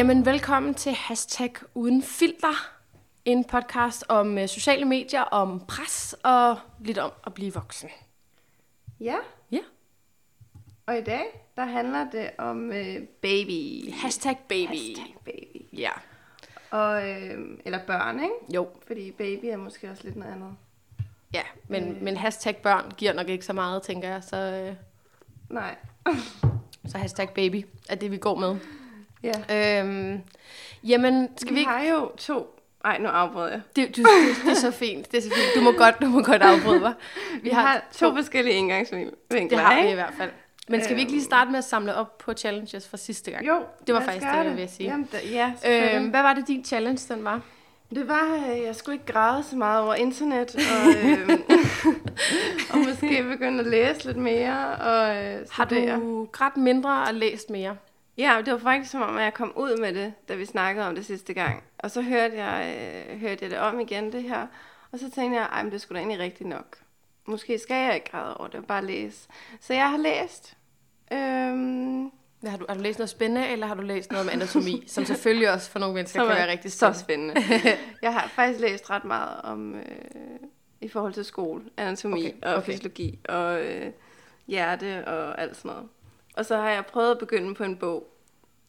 Jamen, velkommen til Hashtag Uden Filter. En podcast om øh, sociale medier, om pres og lidt om at blive voksen. Ja, Ja. og i dag, der handler det om øh, baby. Hashtag baby. Hashtag baby. Ja. Og, øh, eller børn, ikke? Jo. Fordi baby er måske også lidt noget andet. Ja, men, men hashtag børn giver nok ikke så meget, tænker jeg. Så, øh, Nej. så hashtag baby er det, vi går med. Ja. Øhm, jamen, skal vi Vi ikke... har jo to... Ej, nu afbryder jeg. Det, du, det, det, er så fint. Det er så fint. Du må godt, du må godt afbryde mig. Vi har to forskellige indgangsvinkler, Det har vi i hvert fald. Men skal vi ikke lige starte med at samle op på challenges fra sidste gang? Jo, Det var faktisk gøre det, jeg ville sige. Jamen, da, ja. Øhm, hvad var det, din challenge den var? Det var, øh, jeg skulle ikke græde så meget over internet, og, øh, og måske begynde at læse lidt mere og øh, Har du grædt mindre og læst mere? Ja, det var faktisk som om, at jeg kom ud med det, da vi snakkede om det sidste gang. Og så hørte jeg, øh, hørte jeg det om igen, det her. Og så tænkte jeg, ej, men det skulle da egentlig rigtigt nok. Måske skal jeg ikke græde over det, bare læse. Så jeg har læst. Øhm, har, du, har du læst noget spændende, eller har du læst noget om anatomi, som selvfølgelig også for nogle mennesker som kan være rigtig så spændende? spændende. jeg har faktisk læst ret meget om, øh, i forhold til skole, anatomi Okay, okay, og fysiologi og øh, hjerte og alt sådan noget. Og så har jeg prøvet at begynde på en bog,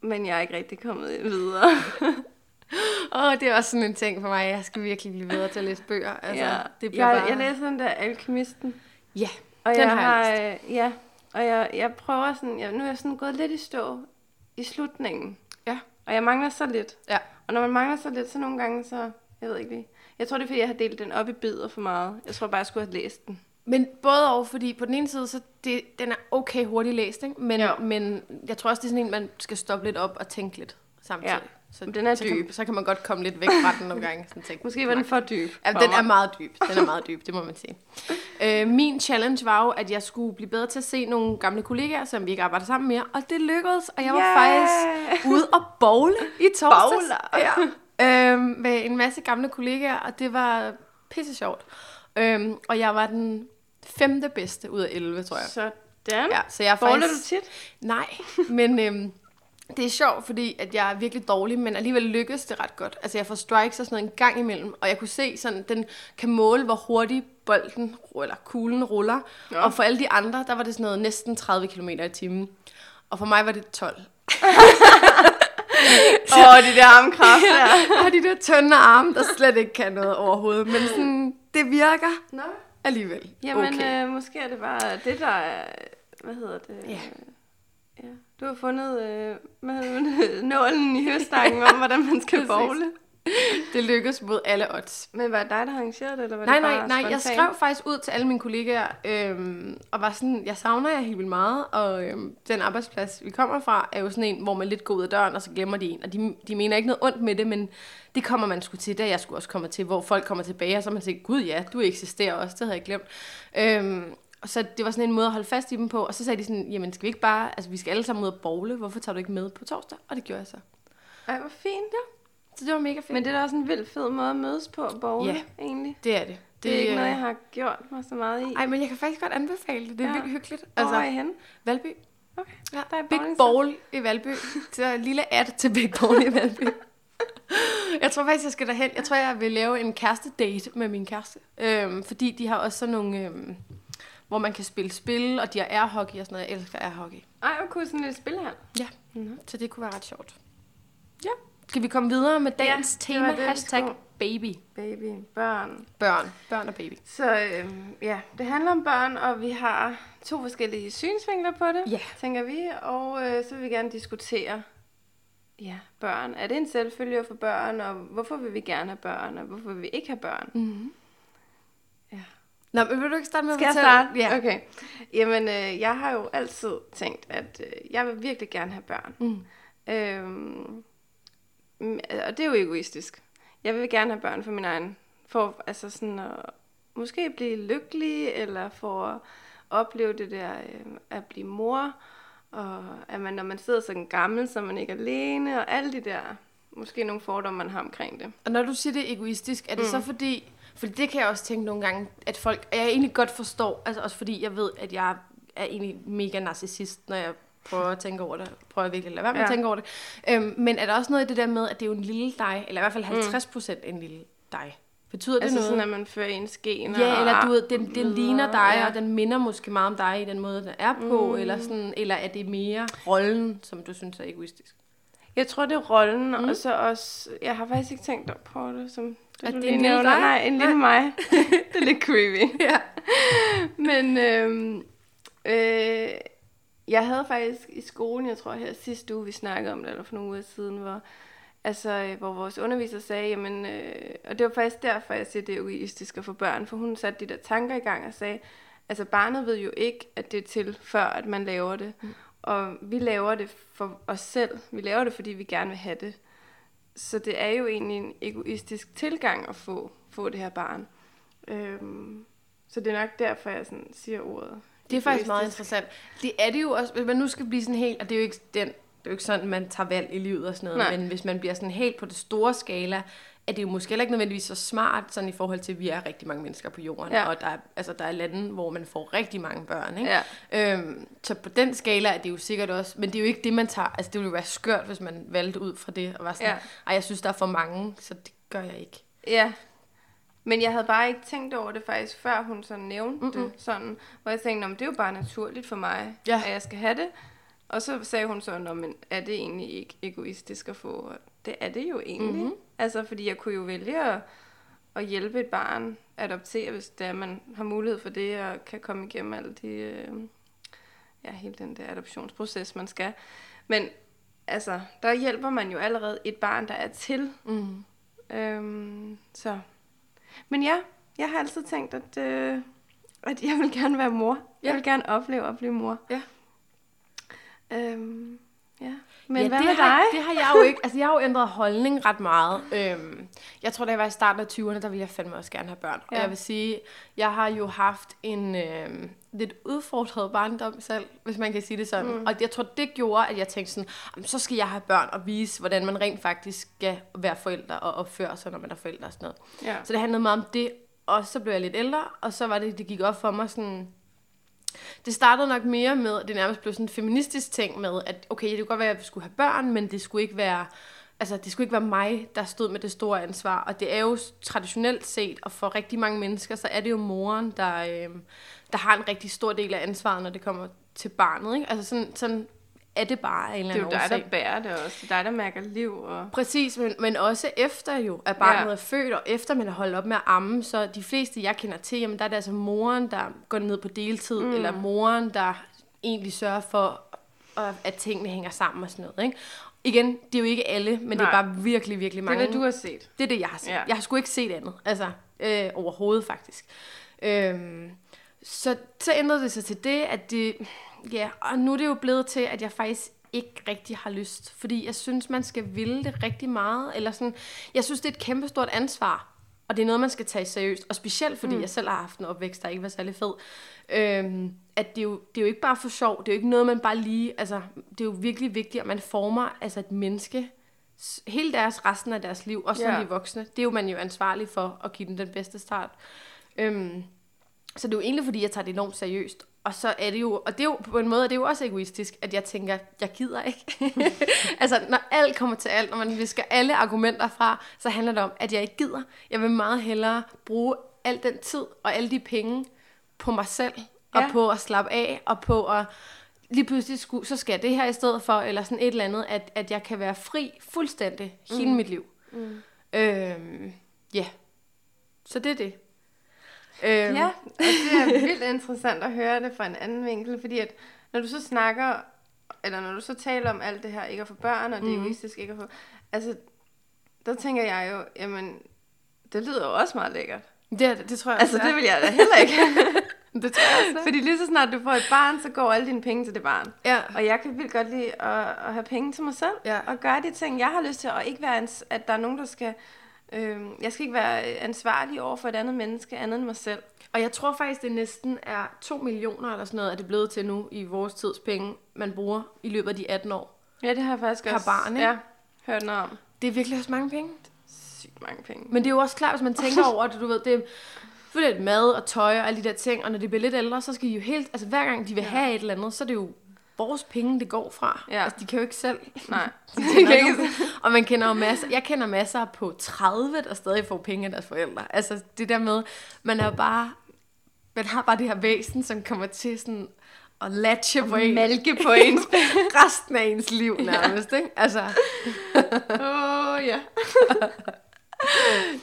men jeg er ikke rigtig kommet videre. Åh, oh, det er også sådan en ting for mig. Jeg skal virkelig blive bedre til at læse bøger. Altså, ja. det bliver jeg, bare... jeg læser den der Alkemisten. Ja, Og Den jeg har jeg har, øh, ja, og jeg, jeg prøver sådan, jeg, nu er jeg sådan gået lidt i stå i slutningen. Ja. Og jeg mangler så lidt. ja. Og når man mangler så lidt, så nogle gange, så, jeg ved ikke lige. Jeg tror, det er, fordi jeg har delt den op i bidder for meget. Jeg tror bare, jeg skulle have læst den. Men både og, fordi på den ene side, så det, den er okay hurtigt læst, ikke? Men, Jo. men jeg tror også, det er sådan en, man skal stoppe lidt op og tænke lidt samtidig. Ja. Så, Men den er så Kan, dyb. så kan man godt komme lidt væk fra den nogle gange. Sådan tænke, Måske var den for dyb. Ja, den er meget dyb. Den er meget dyb, det må man sige. Øh, min challenge var jo, at jeg skulle blive bedre til at se nogle gamle kollegaer, som vi ikke arbejder sammen mere. Og det lykkedes, og jeg var Yeah! faktisk ude og bowle i torsdags. Bowler? Ja. Øhm, med en masse gamle kollegaer, og det var pisse sjovt. Øhm, og jeg var den femte bedste ud af 11, tror jeg. Sådan. Ja, så jeg er Bowler faktisk... du tit? Nej, men øhm, det er sjovt, fordi at jeg er virkelig dårlig, men alligevel lykkes det ret godt. Altså jeg får strikes og sådan noget en gang imellem, og jeg kunne se sådan, den kan måle, hvor hurtigt bolden, eller kuglen ruller. Nå. Og for alle de andre, der var det sådan noget næsten 30 km i timen. Og for mig var det 12. Åh, oh, de der armkræfter. Ja, jeg har de der tynde arme, der slet ikke kan noget overhovedet. Men sådan, det virker Nå. Alligevel. Jamen, okay. øh, måske er det bare det, der er... Hvad hedder det? Ja. ja. Du har fundet øh, det, nålen i høstakken om, hvordan man skal Præcis. Det lykkedes mod alle odds. Men var det dig, der arrangerede det, eller var Nej, det nej, bare nej. Jeg spontant? skrev faktisk ud til alle mine kollegaer, øhm, og var sådan, jeg savner jer helt vildt meget, og øhm, den arbejdsplads, vi kommer fra, er jo sådan en, hvor man lidt går ud af døren, og så glemmer de en, og de, de mener ikke noget ondt med det, men det kommer man sgu til, det er jeg skulle også komme til, hvor folk kommer tilbage, og så man tænkt, gud ja, du eksisterer også, det havde jeg glemt. Øhm, og så det var sådan en måde at holde fast i dem på, og så sagde de sådan, jamen skal vi ikke bare, altså vi skal alle sammen ud og bowle, hvorfor tager du ikke med på torsdag? Og det gjorde jeg så. Ej, hvor fint. Ja. Så det var mega fedt. Men det er da også en vild fed måde at mødes på, bowle, Ja. egentlig. det er det. Det er ikke øh, noget, jeg har gjort mig så meget i. Ej, men jeg kan faktisk godt anbefale det. Det er Ja. virkelig hyggeligt. Hvor er I henne? Valby. Okay. Ja, Der er Big Ball i Valby. Så lille ad til Big Ball i Valby. Jeg tror faktisk, jeg skal derhen. Jeg tror, jeg vil lave en kæreste-date med min kæreste. Øhm, fordi de har også sådan nogle, øhm, hvor man kan spille spil, og de har airhockey og sådan noget. Jeg elsker airhockey. Ej, hvor kunne sådan en lille spil her. Ja, så det kunne være ret sjovt. Ja. Skal vi komme videre med dagens det var tema? det, vi Hashtag baby. Baby, børn. Børn. Børn og baby. Så øhm, ja, det handler om børn, og vi har to forskellige synsvinkler på det, Ja. tænker vi. Og øh, så vil vi gerne diskutere, ja, børn. Er det en selvfølge få børn, og hvorfor vil vi gerne have børn, og hvorfor vil vi ikke have børn? Mm-hmm. Ja. Nå, men vil du ikke starte med Skal at jeg fortælle? starte? Ja. Okay. Jamen, øh, jeg har jo altid tænkt, at øh, jeg vil virkelig gerne have børn. Mm. Øhm, og det er jo egoistisk. Jeg vil gerne have børn for min egen. For altså sådan at måske blive lykkelig, eller for at opleve det der øh, at blive mor. Og at man, når man sidder sådan gammel, så er man ikke alene, og alle de der, måske nogle fordomme, man har omkring det. Og når du siger, det egoistisk, er det mm. så Mm. fordi... Fordi det kan jeg også tænke nogle gange, at folk... Og jeg egentlig godt forstår, altså også fordi jeg ved, at jeg er egentlig mega narcissist, når jeg prøver at tænke over det. Prøver jeg virkelig at lade være med ja. at tænke over det. Øhm, men er der også noget i det der med, at det er jo en lille dig, eller i hvert fald 50 procent en lille dig? Betyder det Altså noget? sådan, at man fører ens gener Ja, eller du ved, den, den ligner dig, ja. og den minder måske meget om dig i den måde, den er på, Mm. eller, sådan, eller er det mere rollen, som du synes er egoistisk? Jeg tror, det er rollen, Mm. mm. og så også... Jeg har faktisk ikke tænkt på det, som det, At du det lige nævner. dig? Nej, en lille mig. det er lidt creepy. Ja. Men øhm, øh, jeg havde faktisk i skolen, jeg tror her sidste uge, vi snakkede om det, eller for nogle uger siden, hvor, altså, øh, hvor vores underviser sagde, jamen, øh, og det var faktisk derfor, jeg siger, det er egoistisk at få børn, for hun satte de der tanker i gang og sagde, altså barnet ved jo ikke, at det er til, før at man laver det. Mm. Og vi laver det for os selv. Vi laver det, fordi vi gerne vil have det. Så det er jo egentlig en egoistisk tilgang at få, få det her barn. Øhm, så det er nok derfor, jeg sådan siger ordet. Det er faktisk meget interessant. Det er det jo også, hvis man nu skal blive sådan helt, og det er jo ikke, den, det er jo ikke sådan, man tager valg i livet og sådan noget, Nej. men hvis man bliver sådan helt på det store skala, er det jo måske heller ikke nødvendigvis så smart, sådan i forhold til, at vi er rigtig mange mennesker på jorden, Ja. og der er, altså, der er lande, hvor man får rigtig mange børn, ikke? Ja. Øhm, så på den skala er det jo sikkert også, men det er jo ikke det, man tager, altså det ville jo være skørt, hvis man valgte ud fra det, og var sådan, Ja. ej, jeg synes, der er for mange, så det gør jeg ikke. Ja. Men jeg havde bare ikke tænkt over det faktisk, før hun så nævnte Mm-mm. det sådan. Hvor jeg tænkte, "Nå, men det er jo bare naturligt for mig, Ja. at jeg skal have det. Og så sagde hun så, "Nå, men er det egentlig ikke egoistisk at få? Og det er det jo egentlig. Mhm. Mm-hmm. Altså, fordi jeg kunne jo vælge at, at hjælpe et barn adoptere, hvis det er, man har mulighed for det, og kan komme igennem alle de, øh, ja, hele den der adoptionsproces, man skal. Men altså, der hjælper man jo allerede et barn, der er til. Mm. Øhm, så. Men ja, jeg har altid tænkt, at, øh, at jeg vil gerne være mor. Jeg Ja. vil gerne opleve at blive mor. Ja. Øhm, ja. Men ja, hvad det med har, dig? Det har jeg jo ikke. Altså, jeg har jo ændret holdning ret meget. Øhm, jeg tror, da jeg var i starten af 20'erne, der ville jeg fandme også gerne have børn. Ja. Og jeg vil sige, jeg har jo haft en øhm, lidt udfordret barndom selv, hvis man kan sige det sådan. Mm. Og jeg tror, det gjorde, at jeg tænkte sådan, "Jamen, så skal jeg have børn og vise, hvordan man rent faktisk skal være forældre og opføre sig, når man er forældre og sådan noget. Ja. Så det handlede meget om det. Og så blev jeg lidt ældre, og så var det, det gik op for mig sådan, det startede nok mere med, at det nærmest blev sådan en feministisk ting med, at okay, det kunne godt være, at vi skulle have børn, men det skulle ikke være, altså det skulle ikke være mig, der stod med det store ansvar. Og det er jo traditionelt set, og for rigtig mange mennesker, så er det jo moren, der, øh, der har en rigtig stor del af ansvaret, når det kommer til barnet. Ikke? Altså sådan, sådan er det bare af en eller Det er anden jo dig, årsag. der bærer det også. Det er dig, der mærker liv. Og... Præcis, men, men også efter jo, at barnet ja. Er født, og efter man har holdt op med at amme, så de fleste, jeg kender til, jamen der er det altså moren, der går ned på deltid, mm. eller moren, der egentlig sørger for, at, tingene hænger sammen og sådan noget. Ikke? Igen, det er jo ikke alle, men Nej. det er bare virkelig, virkelig Det er, mange. hvad du har set. Det er det, jeg har set. Ja. Jeg har sgu ikke set andet. Altså, øh, overhovedet faktisk. Øhm, så, så ændrede det sig til det, at det... Ja, og nu er det jo blevet til, at jeg faktisk ikke rigtig har lyst. Fordi jeg synes, man skal ville det rigtig meget. Eller sådan, jeg synes, det er et kæmpestort ansvar. Og det er noget, man skal tage seriøst. Og specielt, fordi mm. jeg selv har haft en opvækst, der ikke var særlig fed. Øhm, at det er, jo, det er jo ikke bare for sjov. Det er jo ikke noget, man bare lige... Altså, det er jo virkelig vigtigt, at man former altså et menneske hele deres resten af deres liv, også når Ja. de er voksne. Det er jo man jo ansvarlig for at give dem den bedste start. Øhm, så det er jo egentlig, fordi jeg tager det enormt seriøst. Og så er det jo, og det er jo på en måde, er det jo også egoistisk, at jeg tænker, jeg gider ikke. altså, når alt kommer til alt, når man visker alle argumenter fra, så handler det om, at jeg ikke gider. Jeg vil meget hellere bruge al den tid og alle de penge på mig selv, og Ja. på at slappe af, og på at lige pludselig skulle, så skal jeg det her i stedet for, eller sådan et eller andet, at, at jeg kan være fri fuldstændig hele Mm. mit liv. Mm. Øhm, ja, så det er det. Øhm, Ja, og det er vildt interessant at høre det fra en anden vinkel, fordi at når du så snakker, eller når du så taler om alt det her, ikke at få børn, og det er Mhm. egoistisk ikke at få, altså, der tænker jeg jo, jamen, det lyder jo også meget lækkert. Det, det, det tror jeg Altså, også, det vil jeg da heller ikke. det tror jeg også. Fordi lige så snart du får et barn, så går alle dine penge til det barn. Ja. Og jeg kan vildt godt lide at, at have penge til mig selv. Ja. Og gøre de ting, jeg har lyst til. Og ikke være, ans- at der er nogen, der skal... Øh, jeg skal ikke være ansvarlig over for et andet menneske, andet end mig selv. Og jeg tror faktisk, det næsten er 2 millioner eller sådan noget, er det blevet til nu i vores tids penge, man bruger i løbet af de 18 år. Ja, det har jeg faktisk Per også barn, ikke? ja, hørt noget om. Det er virkelig også mange penge. Sygt mange penge. Men det er jo også klart, hvis man tænker over det, du ved, det er selvfølgelig lidt mad og tøj og alle de der ting, og når de bliver lidt ældre, så skal de jo helt, altså hver gang de vil have et eller andet, så er det jo vores penge, det går fra. Ja. Altså, de kan jo ikke selv. Nej. De tjener ikke og man kender jo masser, jeg kender masser på 30, der stadig får penge af deres forældre. Altså det der med, man er jo bare, man har bare det her væsen, som kommer til sådan at latche på en. Malke på ens resten af ens liv nærmest, ikke? Altså, Åh, oh, ja.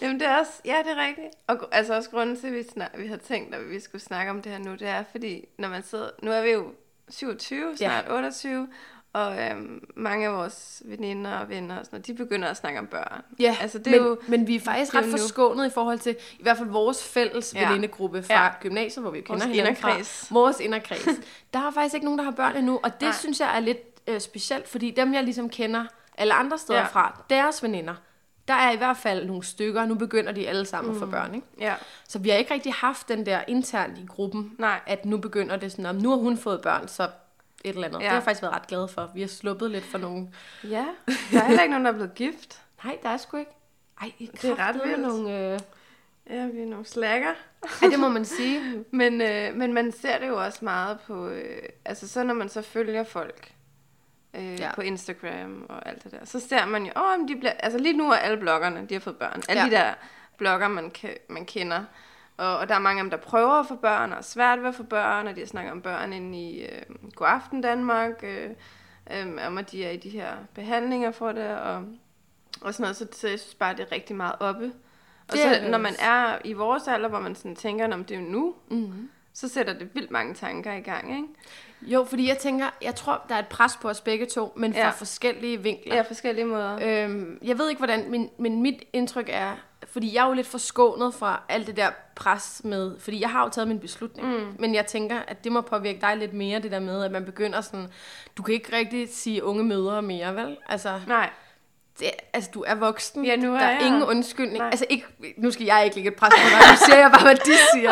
Jamen, det er også, ja, det er rigtigt. Og altså også grunden til, at vi, snak, vi har tænkt, at vi skulle snakke om det her nu, det er, fordi når man sidder, nu er vi jo 27, snart ja. 28, og øhm, mange af vores veninder og venner og sådan noget, de begynder at snakke om børn. ja, altså, det er men, jo, men vi er faktisk ret forskånet i forhold til, i hvert fald vores fælles Ja. venindegruppe fra Ja. gymnasiet, hvor vi kender Vores hinanden fra. inderkreds. Vores inderkreds. Der er faktisk ikke nogen, der har børn endnu, og det Nej. Synes jeg er lidt øh, specielt, fordi dem, jeg ligesom kender alle andre steder ja. fra, deres veninder, der er i hvert fald nogle stykker, nu begynder de alle sammen mm. at få børn, ikke? ja, Så vi har ikke rigtig haft den der internt i gruppen, Nej. at nu begynder det sådan, om nu har hun fået børn, så et eller andet. Ja. Ja. Det har jeg faktisk været ret glad for. Vi har sluppet lidt for nogle... ja, der er heller ikke nogen, der er blevet gift. Nej, der er sgu ikke. Ej, Det er ret vildt. Nogle, øh... Ja, vi er nogle slækker. Ej, det må man sige. Men, øh, men man ser det jo også meget på, øh, altså så når man så følger folk øh, ja. På Instagram og alt det der, så ser man jo, åh, oh, de bliver, altså lige nu er alle bloggerne, de har fået børn. Alle ja. De der blogger, man, kan, man kender. Og, og der er mange af dem, der prøver at få børn, og er svært ved at få børn, og de har snakket om børn inde i øh, God Aften Danmark, øh, øh, om at de er i de her behandlinger for det, og, og sådan noget. Så, så jeg synes bare, det er rigtig meget oppe. Og Det så når man er i vores alder, hvor man sådan tænker, om det er nu, Mm-hmm. Så sætter det vildt mange tanker i gang, ikke? Jo, fordi jeg tænker, jeg tror, der er et pres på os begge to, men fra Ja. forskellige vinkler. Ja, forskellige måder. Øhm, jeg ved ikke, hvordan, men, men mit indtryk er, fordi jeg er jo lidt forskånet fra alt det der pres med, fordi jeg har jo taget min beslutning, mm. men jeg tænker, at det må påvirke dig lidt mere, det der med, at man begynder sådan, du kan ikke rigtig sige unge mødre mere, vel? Altså, Nej, det, altså du er voksen, Ja, nu er der er jeg. ingen undskyldning. Nej. Altså ikke, nu skal jeg ikke lægge et pres på dig, nu siger jeg bare, hvad de siger.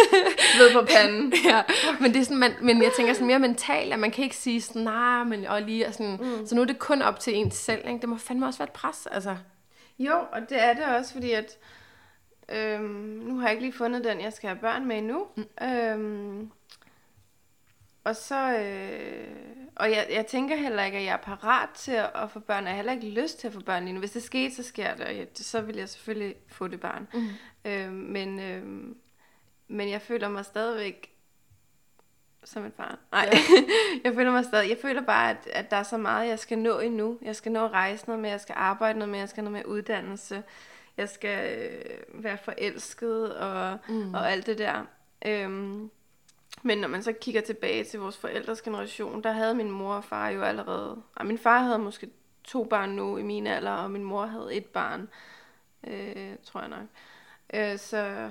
ved på panden. ja, men det er sådan, man, men jeg tænker sådan mere mentalt, at man kan ikke sige sådan, nej, men og lige og sådan, mm. så nu er det kun op til ens selv, ikke? Det må fandme også være et pres, altså. Jo, og det er det også, fordi at... Øhm, nu har jeg ikke lige fundet den, jeg skal have børn med endnu. Mm. Øhm, og så... Øh, og jeg, jeg tænker heller ikke, at jeg er parat til at, at få børn. Jeg har heller ikke lyst til at få børn lige nu. Hvis det skete, så sker det, og jeg, så vil jeg selvfølgelig få det barn. Mm. Øhm, men, øhm, men jeg føler mig stadigvæk som et barn. Nej, Ja. jeg føler mig stadig. Jeg føler bare, at, at der er så meget, jeg skal nå endnu. Jeg skal nå at rejse noget med, jeg skal arbejde noget med, jeg skal noget med uddannelse. Jeg skal øh, være forelsket og, mm. og alt det der. Øhm, men når man så kigger tilbage til vores forældres generation, der havde min mor og far jo allerede... Og min far havde måske to børn nu i min alder, og min mor havde et barn, øh, tror jeg nok. Øh, så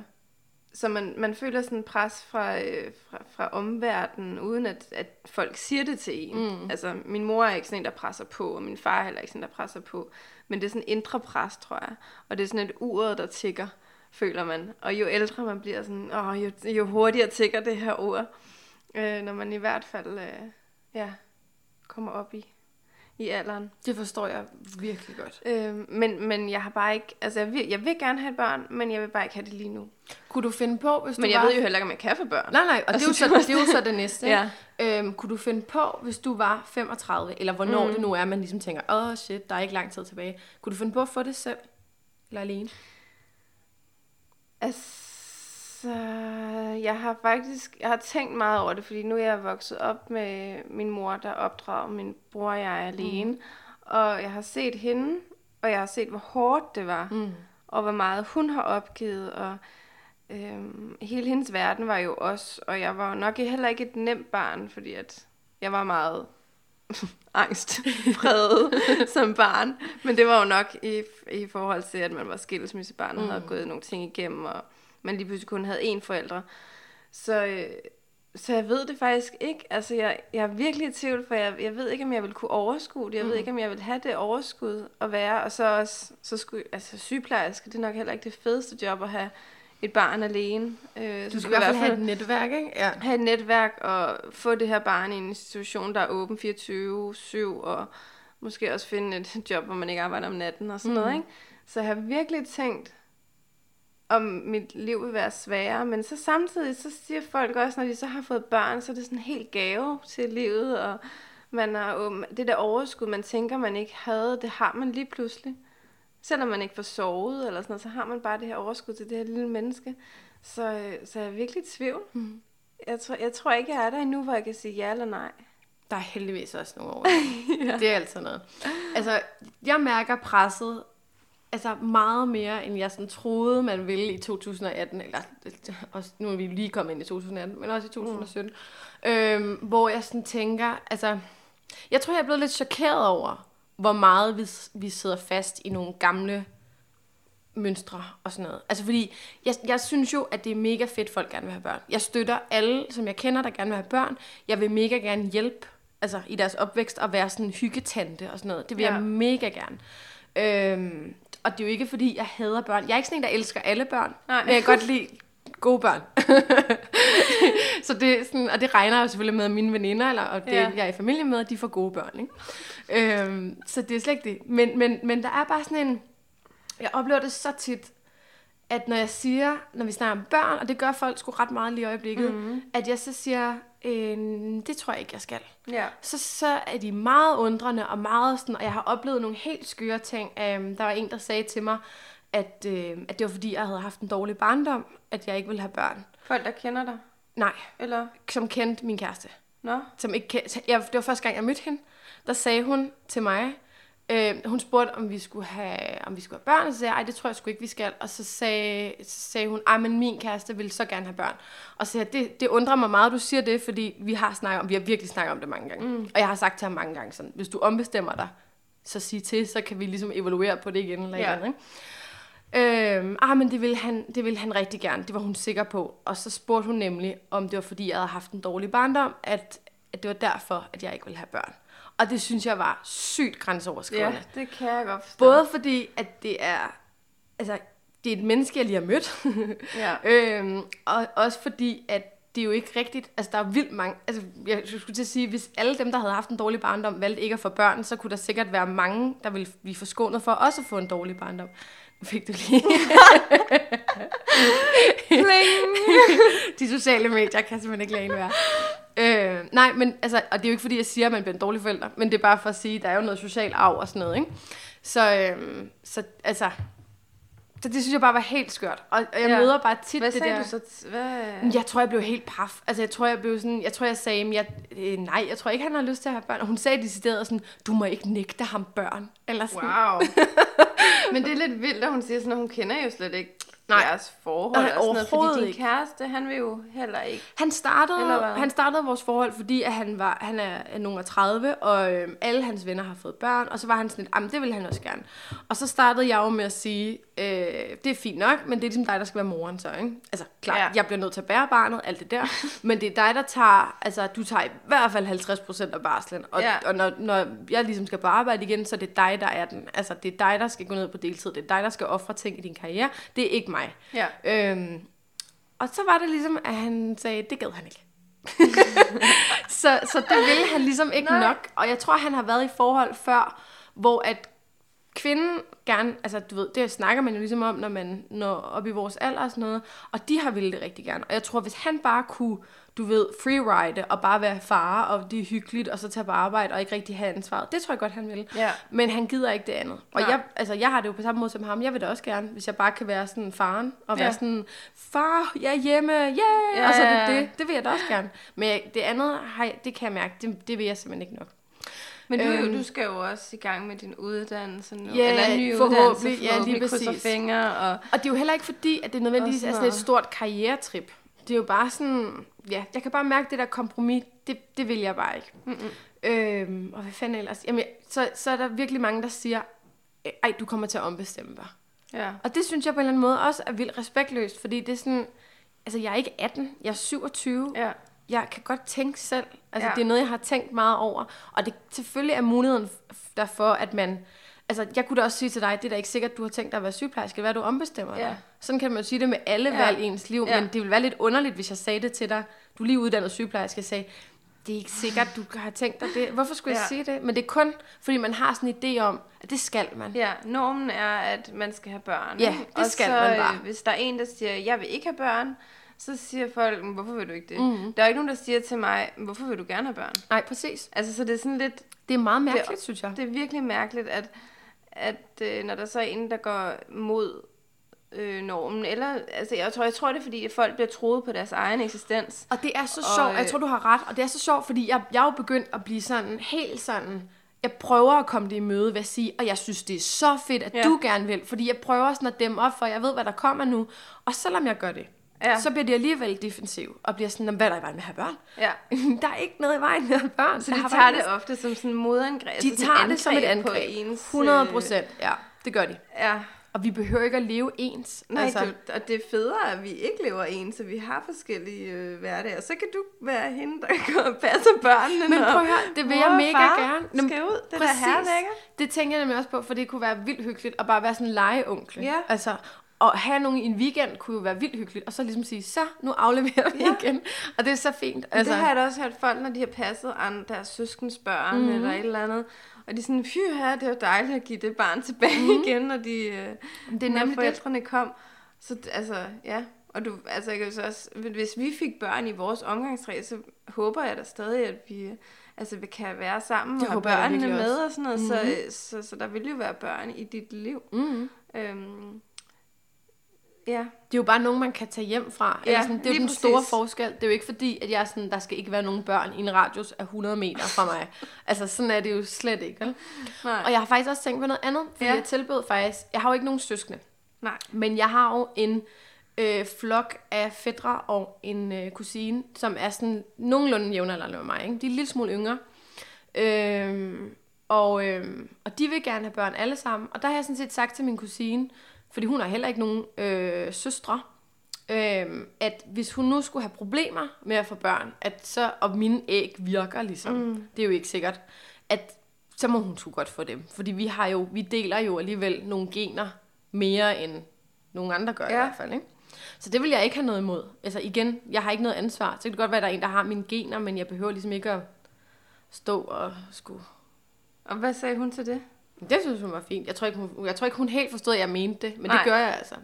så man, man føler sådan en pres fra, øh, fra, fra omverdenen, uden at, at folk siger det til en. Mm. Altså, min mor er ikke sådan en, der presser på, og min far er heller ikke sådan, der presser på. Men det er sådan en indre pres, tror jeg. Og det er sådan et uret, der tigger, føler man. Og jo ældre man bliver, sådan, åh, jo, jo hurtigere tigger det her ord. Øh, når man i hvert fald øh, ja, kommer op i, i alderen. Det forstår jeg virkelig godt. Øh, men, men jeg har bare ikke, altså jeg vil, jeg vil gerne have et barn, men jeg vil bare ikke have det lige nu. Kunne du finde på, hvis Men du jeg var... ved jo heller ikke, om jeg kan få børn. Nej, nej, og det er, jo Altså, så, det er jo så det næste. Ja. øhm, kunne du finde på, hvis du var 35, eller hvornår mm. det nu er, man ligesom tænker, åh oh, shit, der er ikke lang tid tilbage. Kunne du finde på at få det selv? Eller alene? Altså, jeg har faktisk, jeg har tænkt meget over det, fordi nu er jeg vokset op med min mor, der opdrager min bror og jeg alene. Mm. Og jeg har set hende, og jeg har set, hvor hårdt det var, Mm. og hvor meget hun har opgivet, og øhm, hele hendes verden var jo os, og jeg var nok heller ikke et nemt barn, fordi at jeg var meget angstpræget som barn. Men det var jo nok i, i forhold til, at man var skilsmissebarn og mm. havde gået nogle ting igennem, og man lige pludselig kun havde én forældre. Så, øh, så jeg ved det faktisk ikke. Altså, jeg, jeg er virkelig i tvivl, for jeg, jeg ved ikke, om jeg vil kunne overskue det. Jeg mm. ved ikke, om jeg vil have det overskud at være. Og så også, så skulle, altså sygeplejerske, det er nok heller ikke det fedeste job at have et barn alene. Øh, så Du skal i hvert fald have et netværk, ikke? Ja. have et netværk og få det her barn i en institution, der er åben 24-7, og måske også finde et job, hvor man ikke arbejder om natten og sådan mm. noget, ikke? Så jeg har virkelig tænkt om mit liv vil være sværere, men så samtidig, så siger folk også, når de så har fået børn, så er det sådan en helt gave til livet, og man um, det der overskud, man tænker, man ikke havde, det har man lige pludselig. Selvom man ikke får sovet eller sådan noget, så har man bare det her overskud til det her lille menneske. Så, øh, så jeg er virkelig i tvivl. Mm. Jeg, tror, jeg tror ikke, jeg er der endnu, hvor jeg kan sige ja eller nej. Der er heldigvis også nogle år. ja. Det er altid noget. Altså, jeg mærker presset altså meget mere, end jeg sådan troede, man ville i 2018, eller også, nu er vi lige kommet ind i 2018, men også i 2017, mm. øhm, hvor jeg sådan tænker, altså, jeg tror, jeg er blevet lidt chokeret over, hvor meget vi, vi sidder fast i nogle gamle mønstre og sådan noget. Altså fordi, jeg, jeg synes jo, at det er mega fedt, folk gerne vil have børn. Jeg støtter alle, som jeg kender, der gerne vil have børn. Jeg vil mega gerne hjælpe altså, i deres opvækst og være sådan en hyggetante og sådan noget. Det vil ja. jeg mega gerne. Øhm, og det er jo ikke, fordi jeg hader børn. Jeg er ikke sådan en, der elsker alle børn. Nej. Men jeg kan godt lide gode børn. så det er sådan, og det regner jo selvfølgelig med, at mine veninder, eller, og det, ja. jeg er i familie med, de får gode børn. Ikke? Øhm, så det er slet ikke det. Men, men, men der er bare sådan en... Jeg oplever det så tit, at når jeg siger, når vi snakker om børn, og det gør folk sgu ret meget lige i øjeblikket, mm-hmm. at jeg så siger, øh, det tror jeg ikke, jeg skal. Ja. Så, så er de meget undrende og meget sådan, og jeg har oplevet nogle helt skøre ting. Øh, der var en, der sagde til mig, at, øh, at det var fordi, jeg havde haft en dårlig barndom, at jeg ikke ville have børn. Folk, der kender dig? Nej, Eller? som kendte min kæreste. Nå? Som ikke kendte, jeg, det var første gang, jeg mødte hende. Der sagde hun til mig, øh, hun spurgte, om vi skulle have, om vi skulle have børn, og så sagde jeg, det tror jeg sgu ikke, vi skal. Og så sagde, så sagde hun, ej, men min kæreste vil så gerne have børn. Og så sagde jeg, det, det undrer mig meget, du siger det, fordi vi har snakket om, vi har virkelig snakket om det mange gange. Mm. Og jeg har sagt til ham mange gange sådan, hvis du ombestemmer dig, så sig til, så kan vi ligesom evaluere på det igen. Eller ja. Andet, ikke? Øhm, ah, men det ville, han, det ville han rigtig gerne. Det var hun sikker på. Og så spurgte hun nemlig, om det var fordi, jeg havde haft en dårlig barndom, at, at det var derfor, at jeg ikke ville have børn. Og det synes jeg var sygt grænseoverskridende. Ja, det kan jeg godt forstå. Både fordi, at det er, altså, det er et menneske, jeg lige har mødt. ja. øhm, og også fordi, at det er jo ikke rigtigt, altså der er vildt mange, altså jeg skulle til at sige, hvis alle dem, der havde haft en dårlig barndom, valgte ikke at få børn, så kunne der sikkert være mange, der ville blive forskånet for også at få en dårlig barndom. Fik du lige. De sociale medier kan simpelthen ikke lade en være. Øh, nej, men altså, og det er jo ikke fordi, jeg siger, at man bliver en dårlig forælder, men det er bare for at sige, at der er jo noget social arv og sådan noget, ikke? Så, øh, så altså, så det synes jeg bare var helt skørt. Og, og jeg ja. møder bare tit Hvad det sagde der... du så? Hvad? Jeg tror, jeg blev helt paf. Altså, jeg tror, jeg blev sådan... Jeg tror, jeg sagde, jeg, øh, nej, jeg tror ikke, han har lyst til at have børn. Og hun sagde decideret sådan, du må ikke nægte ham børn. Eller sådan. Wow. Men det er lidt vildt, at hun siger sådan, at hun kender jo slet ikke Nej. deres forhold Nej, og sådan noget, fordi din ikke. kæreste, han vil jo heller ikke. Han startede, han startede vores forhold, fordi at han, var, han er nogen af 30, og øh, alle hans venner har fået børn, og så var han sådan lidt, det vil han også gerne. Og så startede jeg jo med at sige, øh, det er fint nok, men det er ligesom dig, der skal være moren så, ikke? Altså, klart, ja. jeg bliver nødt til at bære barnet, alt det der, men det er dig, der tager, altså, du tager i hvert fald 50% af barslen, og, ja. og når, når jeg ligesom skal på arbejde igen, så er det dig, der er den. Altså, det er dig, der skal gå ned på deltid, det er dig, der skal ofre ting i din karriere, det er ikke mig. Ja. Øhm, og så var det ligesom, at han sagde, det gad han ikke. så, så det ville han ligesom ikke Nej. nok. Og jeg tror, han har været i forhold før, hvor at kvinden gerne, altså du ved, det snakker man jo ligesom om, når man når op i vores alder og sådan noget, og de har ville det rigtig gerne. Og jeg tror, hvis han bare kunne du ved, freeride og bare være far, og det er hyggeligt, og så tage på arbejde og ikke rigtig have ansvaret. Det tror jeg godt, han vil. Ja. Men han gider ikke det andet. Og jeg, altså, jeg har det jo på samme måde som ham. Jeg vil det også gerne, hvis jeg bare kan være sådan faren, og ja. være sådan, far, jeg er hjemme, yeah! Ja, og så det, det, det vil jeg da også gerne. Men det andet, det kan jeg mærke, det, det vil jeg simpelthen ikke nok. Men du, øhm, du skal jo også i gang med din uddannelse nu. Ja, eller en ny forhåbentlig, uddannelse, forhåbentlig ja, lige præcis. Fingre, og, og det er jo heller ikke fordi, at det er nødvendigvis er sådan et stort karrieretrip. Det er jo bare sådan, ja, jeg kan bare mærke det der kompromis, det, det vil jeg bare ikke. Mm-hmm. Øhm, og hvad fanden ellers? Jamen, så, så er der virkelig mange, der siger, ej, du kommer til at ombestemme dig. Ja. Og det synes jeg på en eller anden måde også er vildt respektløst, fordi det er sådan, altså jeg er ikke 18, jeg er 27. Ja. Jeg kan godt tænke selv. Altså ja. det er noget, jeg har tænkt meget over. Og det selvfølgelig er muligheden derfor, at man altså, jeg kunne da også sige til dig, det er da ikke sikkert, at du har tænkt dig at være sygeplejerske, hvad du ombestemmer ja. dig. Sådan kan man jo sige det med alle ja. valg i ens liv, ja. men det ville være lidt underligt, hvis jeg sagde det til dig, du er lige uddannet sygeplejerske, og sagde, det er ikke sikkert, du har tænkt dig det. Hvorfor skulle ja. jeg sige det? Men det er kun, fordi man har sådan en idé om, at det skal man. Ja, normen er, at man skal have børn. Ja, det og skal så, man bare. øh, Hvis der er en, der siger, jeg vil ikke have børn, så siger folk, "Men hvorfor vil du ikke det? Mm. Der er ikke nogen, der siger til mig, hvorfor vil du gerne have børn? Nej, præcis. Altså, så det er sådan lidt, Det er meget mærkeligt, det, synes jeg. Det er virkelig mærkeligt, at, at øh, når der så er en, der går mod øh, normen, eller, altså, jeg tror, jeg tror, det er, fordi at folk bliver troet på deres egen eksistens. Og det er så Og, sjovt, og jeg øh, tror, du har ret, og det er så sjovt, fordi jeg, jeg er jo begyndt at blive sådan, helt sådan, jeg prøver at komme det i møde ved at sige, og jeg synes, det er så fedt, at ja. Ja. du gerne vil, fordi jeg prøver sådan at dæmme op, for jeg ved, hvad der kommer nu, og selvom jeg gør det, ja. Så bliver de alligevel defensiv, og bliver sådan, "Nå, hvad er der i vejen med at have børn? Ja. der er ikke noget i vejen med at have børn. Så Der de tager faktisk- det ofte som sådan en modangreb. de altså tager det som et På angreb. ens, 100 øh, procent, ja, det gør de. Ja. Og vi behøver ikke at leve ens. Nej, altså, det, og det er federe, at vi ikke lever ens, så vi har forskellige øh, hverdage. Og så kan du være hende, der passer børnene. Men prøv at høre, det vil jeg mega far gerne. Nå, Skal ud, det er da herlækkert. Det tænker jeg nemlig også på, for det kunne være vildt hyggeligt at bare være sådan en legeonkel. Ja. Altså, og have nogen i en weekend kunne jo være vildt hyggeligt, og så ligesom sige, så nu afleverer vi Ja. igen. Og det er så fint. Altså. Det har jeg da også hørt folk, når de har passet andre, deres søskens børn Mhm. mm-hmm. eller et eller andet. Og de er sådan, fy her, det er jo dejligt at give det barn tilbage mm-hmm. igen, når, de, øh, Mhm. det er nemlig det. forældrene kom. Så altså, ja. Og du, altså, jeg kan så også, hvis vi fik børn i vores omgangskreds, så håber jeg da stadig, at vi øh, altså, vi kan være sammen Det og børnene med og sådan noget. Mm-hmm. Så, så, så, der vil jo være børn i dit liv. Mm. Øhm, ja. Det er jo bare nogen, man kan tage hjem fra. Ja, sådan, det er jo den præcis. store forskel. Det er jo ikke fordi, at jeg sådan, der skal ikke være nogen børn i en radius af 100 meter fra mig. altså, sådan er det jo slet ikke. Vel? Nej. Og jeg har faktisk også tænkt på noget andet, fordi Ja. jeg tilbød faktisk, jeg har jo ikke nogen søskende. Nej. Men jeg har jo en øh, flok af fædre og en øh, kusine, som er sådan nogenlunde jævnaldrende med mig. Ikke? De er en lille smule yngre. Øhm, og, øhm, og de vil gerne have børn alle sammen. Og der har jeg sådan set sagt til min kusine, fordi hun har heller ikke nogen øh, søstre, øhm, at hvis hun nu skulle have problemer med at få børn, at så, og mine æg virker ligesom, mm. det er jo ikke sikkert, at så må hun sgu godt få dem. Fordi vi har jo, vi deler jo alligevel nogle gener mere end nogle andre gør ja. i hvert fald, ikke? Så det vil jeg ikke have noget imod. Altså igen, jeg har ikke noget ansvar. Så kan det godt være, at der er en, der har mine gener, men jeg behøver ligesom ikke at stå og skulle... Og hvad sagde hun til det? Det synes hun var fint. Jeg tror ikke, hun, jeg tror ikke, hun helt forstod, at jeg mente det, men Nej. det gør jeg altså.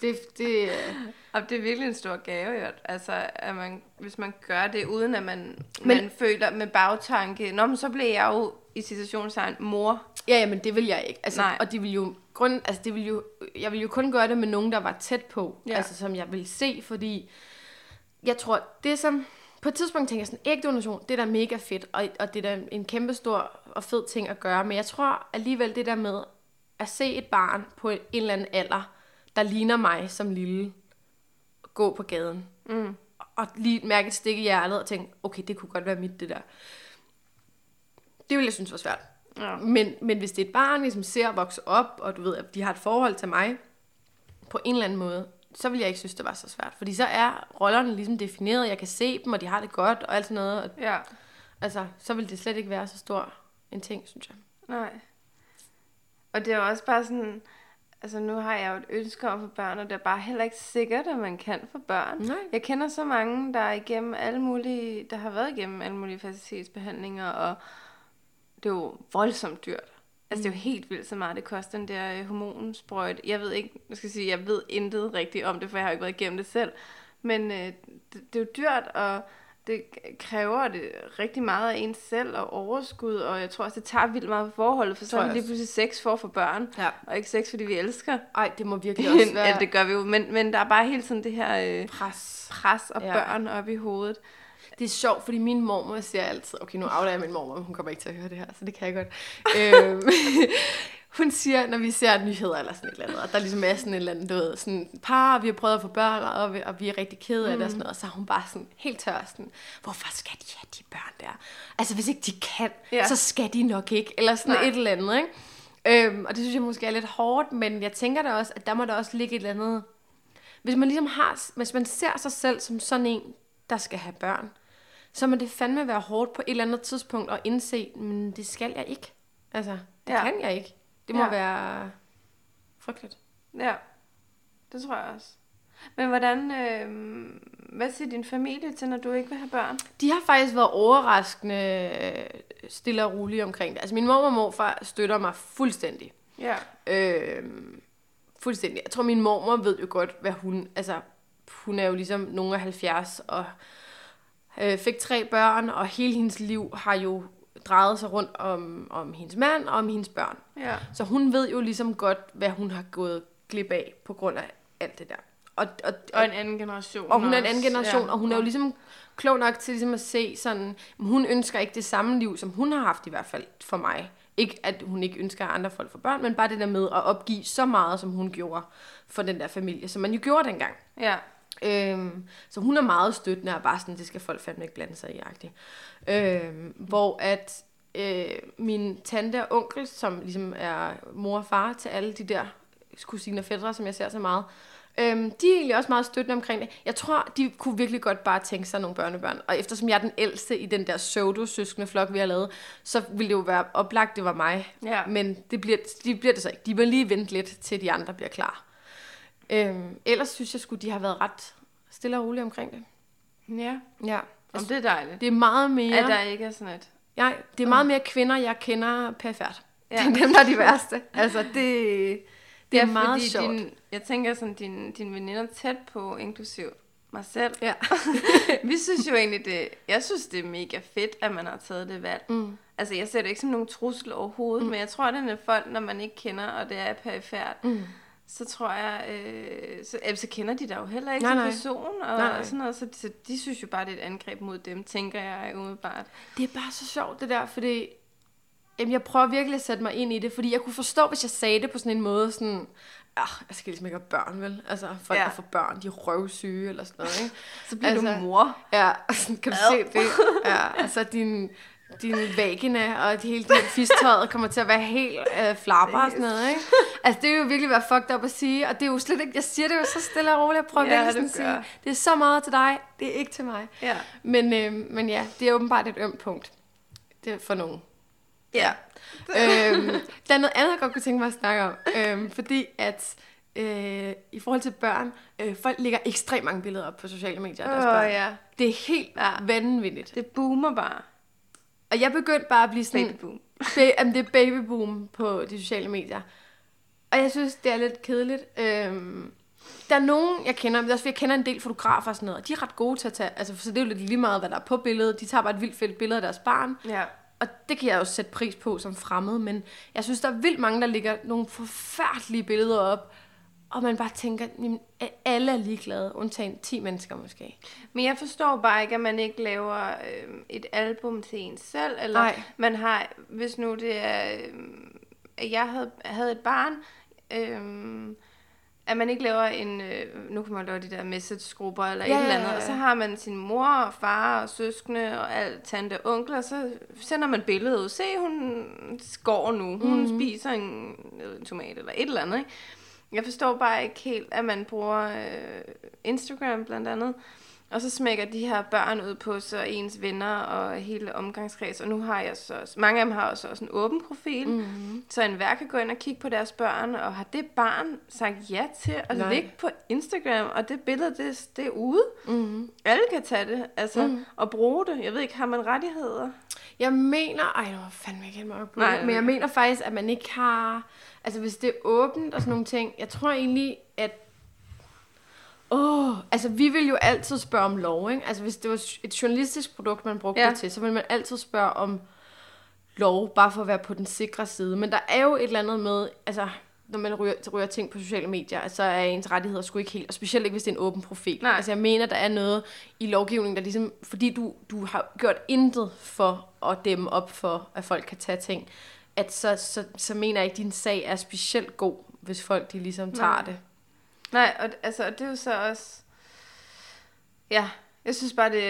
Det, det, øh, Og det er virkelig en stor gave, jo. Altså, at man, hvis man gør det, uden at man, Men- man føler med bagtanke, Nå, men så blev jeg jo i situationstegn mor. ja, ja, men det vil jeg ikke. Altså, Nej. og det vil jo, grund, altså, det vil jo, jeg vil jo kun gøre det med nogen, der var tæt på. Ja. Altså, som jeg vil se, fordi jeg tror, det som... På et tidspunkt tænker jeg sådan, ægdonation, det er da mega fedt, og, og det er da en kæmpe stor og fed ting at gøre, men jeg tror alligevel det der med at se et barn på en eller anden alder, der ligner mig som lille, gå på gaden, Mm. og lige mærke et stik i hjertet og tænke, okay, det kunne godt være mit, det der. Det ville jeg synes var svært. Ja. Men, men hvis det er et barn, ligesom ser vokse op, og du ved, at de har et forhold til mig, på en eller anden måde, så vil jeg ikke synes, det var så svært. Fordi så er rollerne ligesom defineret, jeg kan se dem, og de har det godt, og alt sådan noget. Og, Ja, altså, så vil det slet ikke være så stor en ting, synes jeg. nej. Og det er jo også bare sådan, altså nu har jeg jo et ønske om få børn, og det er bare heller ikke sikkert, at man kan få børn. Nej. Jeg kender så mange, der er igennem alle mulige, der har været igennem alle mulige facilitetsbehandlinger, og det er jo voldsomt dyrt. Altså, det er jo helt vildt så meget, det koster den der øh, hormonsprøjt. Jeg ved ikke, jeg skal sige, jeg ved intet rigtigt om det, for jeg har jo ikke været igennem det selv. Men øh, det, det er jo dyrt, og det kræver det rigtig meget af ens selv og overskud, og jeg tror også, det tager vildt meget på forholdet, for så er det lige pludselig sex for at få børn, Ja. og ikke sex, fordi vi elsker. Ej, det må virkelig også være ja, det gør vi jo, men, men der er bare hele tiden det her øh, pres. pres og Ja. børn op i hovedet. Det er sjovt, fordi min mormor siger altid, okay, nu aflader jeg min mormor, men hun kommer ikke til at høre det her, så det kan jeg godt. øhm, hun siger, når vi ser nyheder eller sådan et eller andet, og der ligesom er sådan et eller andet, du ved, sådan par, vi har prøvet at få børn, og vi, og vi er rigtig kede af det og sådan noget, og så er hun bare sådan helt tør, sådan, hvorfor skal de have de børn der? Altså, hvis ikke de kan. Ja. så skal de nok ikke, eller sådan Nej. et eller andet, ikke? Øhm, og det synes jeg måske er lidt hårdt, men jeg tænker da også, at der må der også ligge et eller andet, hvis man ligesom har, hvis man ser sig selv som sådan en, der skal have børn, så må det fandme være hårdt på et eller andet tidspunkt at indse, men det skal jeg ikke. Altså, det ja. Kan jeg ikke. Det må ja. Ja. være frygteligt. Ja, det tror jeg også. Men hvordan, øh, hvad siger din familie til, når du ikke vil have børn? De har faktisk været overraskende øh, stille og rolige omkring det. Altså min mor og morfar støtter mig fuldstændig. Ja. Øh, fuldstændig. Jeg tror, min mormor ved jo godt, hvad hun... Altså, hun er jo ligesom nogen af 70 og øh, fik tre børn, og hele hendes liv har jo drejet sig rundt om, om hendes mand og om hendes børn. Ja. Så hun ved jo ligesom godt, hvad hun har gået glip af på grund af alt det der. Og, og, Og en anden generation og hun er en anden generation, ja. og hun er jo ligesom klog nok til ligesom at se sådan, hun ønsker ikke det samme liv, som hun har haft i hvert fald for mig. Ikke at hun ikke ønsker, at andre folk får børn, men bare det der med at opgive så meget, som hun gjorde for den der familie, som man jo gjorde dengang. Ja. Øhm, så hun er meget støttende og bare sådan, det skal folk fandme ikke blande sig i, agtigt. Øhm, hvor at øh, min tante og onkel, som ligesom er mor og far til alle de der kusiner og fædre, som jeg ser så meget, øhm, de er egentlig også meget støttende omkring det. Jeg tror, de kunne virkelig godt bare tænke sig nogle børnebørn. Og eftersom jeg er den ældste i den der pseudo-søskende flok, vi har lavet, så ville det jo være oplagt, det var mig. Ja. Men det bliver, de bliver det så ikke. De vil lige vente lidt, til de andre bliver klar. Øhm, ellers synes jeg skulle de har været ret stille og rolige omkring det. Ja. Ja. Om det er dejligt. Det er meget mere... At der ikke er sådan et... Ja, det er meget mere kvinder, jeg kender perfekt. Ja. Er dem, der er de værste. Altså, det, det er Ja, meget fordi sjovt. Din, jeg tænker sådan, din, dine veninder tæt på, inklusiv mig selv. Ja. Vi synes jo egentlig, det, jeg synes, det er mega fedt, at man har taget det valg. Mm. Altså, jeg ser det ikke som nogen trussel overhovedet, mm. men jeg tror, det er folk, når man ikke kender, og det er perifært, Mm. Så tror jeg, øh, så, øh, så kender de dig jo heller ikke Nej, som nej. person, og, Nej, nej. og sådan noget, så, så de synes jo bare, det er et angreb mod dem, tænker jeg umiddelbart. Det er bare så sjovt, det der, fordi... Jamen, jeg prøver virkelig at sætte mig ind i det, fordi jeg kunne forstå, hvis jeg sagde det på sådan en måde, sådan... Ah, jeg skal ligesom ikke have børn, vel? Altså, folk, Ja. der får børn, de er røvsyge, eller sådan noget, ikke? Så bliver altså, du mor. Ja, kan du se det? Ja, altså din, din vagina og det hele det fisttøjet kommer til at være helt øh, flapper og sådan noget, ikke? Altså det er jo virkelig være fucked up at sige, og det er jo slet ikke, jeg siger det jo så stille og roligt, jeg prøver Ja, virkelig at sige, det er så meget til dig, det er ikke til mig. Ja. Men, øh, men ja, det er åbenbart et ømt punkt. Det er for nogen. Ja. øhm, der er noget andet, jeg godt kunne tænke mig at snakke om. Øhm, fordi at øh, i forhold til børn, øh, folk lægger ekstremt mange billeder op på sociale medier af deres Åh, børn. ja. Det er helt Ja. vanvittigt. Det boomer bare. Og jeg begyndte bare at blive sådan... Babyboom. Ba- jamen, det er babyboom på de sociale medier. Og jeg synes, det er lidt kedeligt. Øhm, der er nogen, jeg kender, men også, jeg kender en del fotografer og sådan noget, og de er ret gode til at tage, altså, så det er jo lidt lige meget, hvad der er på billedet. De tager bare et vildt fedt billede af deres barn, Ja. og det kan jeg jo sætte pris på som fremmed, men jeg synes, der er vildt mange, der lægger nogle forfærdelige billeder op, og man bare tænker, at alle er ligeglade, undtagen 10 mennesker måske. Men jeg forstår bare ikke, at man ikke laver øh, et album til en selv, eller Nej. man har, hvis nu det er, øh, at jeg havde, havde et barn, øh, at man ikke laver en, øh, nu kan man lave de der message-grupper eller Ja, et eller ja, andet, ja, og så ja. har man sin mor og far og søskende og alt, tante og onkel, og så sender man billedet ud. Se, hun går nu, hun Mhm. mm-hmm. spiser en, en tomat eller et eller andet, ikke? Jeg forstår bare ikke helt, at man bruger øh, Instagram blandt andet, og så smækker de her børn ud på så ens venner og hele omgangskreds. Og nu har jeg så også, mange af dem har også, også en åben profil, mm. så enhver kan gå ind og kigge på deres børn, og har det barn sagt ja til at Nej. ligge på Instagram, og det billede, det, det er ude. Mm-hmm. Alle kan tage det, altså, Mhm. mm. og bruge det. Jeg ved ikke, har man rettigheder? Jeg mener, ej, nu fandme ikke helt meget på Nej, men jeg mener faktisk, at man ikke har, altså hvis det er åbent og sådan nogle ting, jeg tror egentlig, at, åh, altså vi vil jo altid spørge om lov, ikke? Altså hvis det var et journalistisk produkt, man brugte Ja. det til, så vil man altid spørge om lov, bare for at være på den sikre side. Men der er jo et eller andet med, altså når man ryger, ryger ting på sociale medier, så er ens rettigheder sgu ikke helt, og specielt ikke, hvis det er en åben profil. Nej. Altså jeg mener, der er noget i lovgivningen, der ligesom, fordi du, du har gjort intet for at dæmme op for, at folk kan tage ting, at så, så, så mener jeg ikke, at din sag er specielt god, hvis folk de ligesom tager Nej. det. Nej, og, altså, og det er jo så også... Ja, jeg synes bare, det,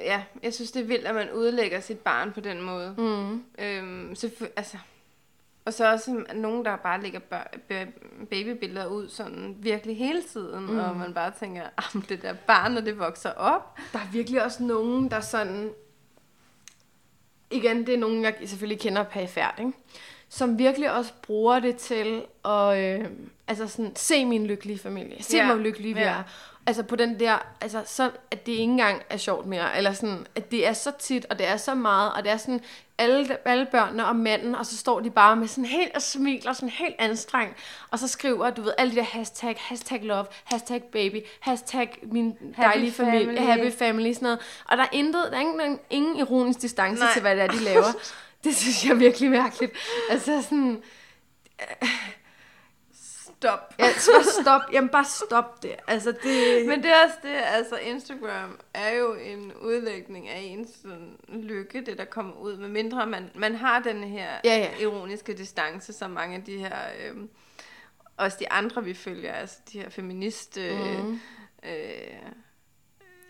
ja, jeg synes, det er vildt, at man udlægger sit barn på den måde. Mm. Øhm, så, altså, og så også nogen, der bare lægger babybilleder ud sådan virkelig hele tiden, mm. og man bare tænker, at det der barn, når det vokser op. Der er virkelig også nogen, der sådan... Igen, det er nogen, jeg selvfølgelig kender perifært, ikke? Som virkelig også bruger det til at... Øh, altså sådan, se min lykkelige familie. Se ja. hvor lykkelige vi er. Altså på den der, altså så, at det ikke engang er sjovt mere, eller sådan, at det er så tit, og det er så meget, og det er sådan, alle, alle børnene og manden, og så står de bare med sådan helt og smiler, sådan helt anstrengt, og så skriver, du ved, alle de der hashtag, hashtag love, hashtag baby, hashtag min dejlige familie, family. happy family, sådan noget. Og der er intet, der er ingen, ingen ironisk distance Nej. til, hvad det er, de laver. Det synes jeg er virkelig mærkeligt. Altså sådan, Stop. ja, så bare stop, jamen bare stop det. Altså det... Men det er også det, altså Instagram er jo en udlægning af ens sådan, lykke, det der kommer ud, med mindre man, man har den her Ja, ja. ironiske distance, som mange af de her, øhm, også de andre vi følger, altså de her feminist, øh, Mhm. øh,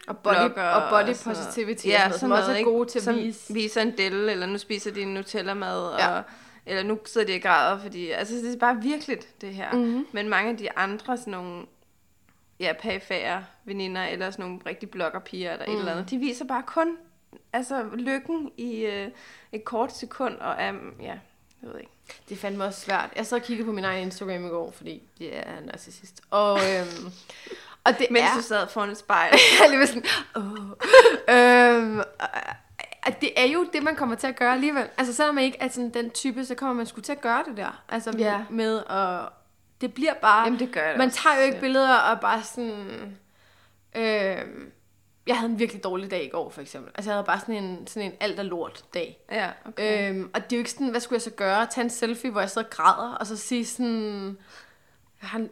og body, og body og sådan noget. positivity, ja, og sådan noget, som også er ikke? gode til at som vise. viser en del, eller nu spiser de en Nutella-mad, Ja. og, eller nu sidder de og græder, fordi, altså det er bare virkeligt, det her. Mhm. Men mange af de andre, sådan nogle, ja, pæfære veninder, eller sådan nogle rigtig bloggerpiger, eller mm. et eller andet, de viser bare kun, altså lykken i øh, et kort sekund, og um, ja, jeg ved ikke. Det fandt mig også svært. Jeg sad og kiggede på min egen Instagram i går, fordi jeg er narcissist. Og, øhm, og det Mens er... du sad foran et spejl. jeg lige sådan, åh. øhm, at det er jo det, man kommer til at gøre alligevel. Altså selvom man ikke er sådan den type, så kommer man sgu til at gøre det der. Altså med, Ja. med at... Det bliver bare... Jamen, det gør det Man også. tager jo ikke billeder og bare sådan... Øhm, jeg havde en virkelig dårlig dag i går, for eksempel. Altså, jeg havde bare sådan en, sådan en alt er lort dag. ja, okay. Øhm, og det er jo ikke sådan, hvad skulle jeg så gøre? Tage en selfie, hvor jeg sidder og græder, og så sige sådan...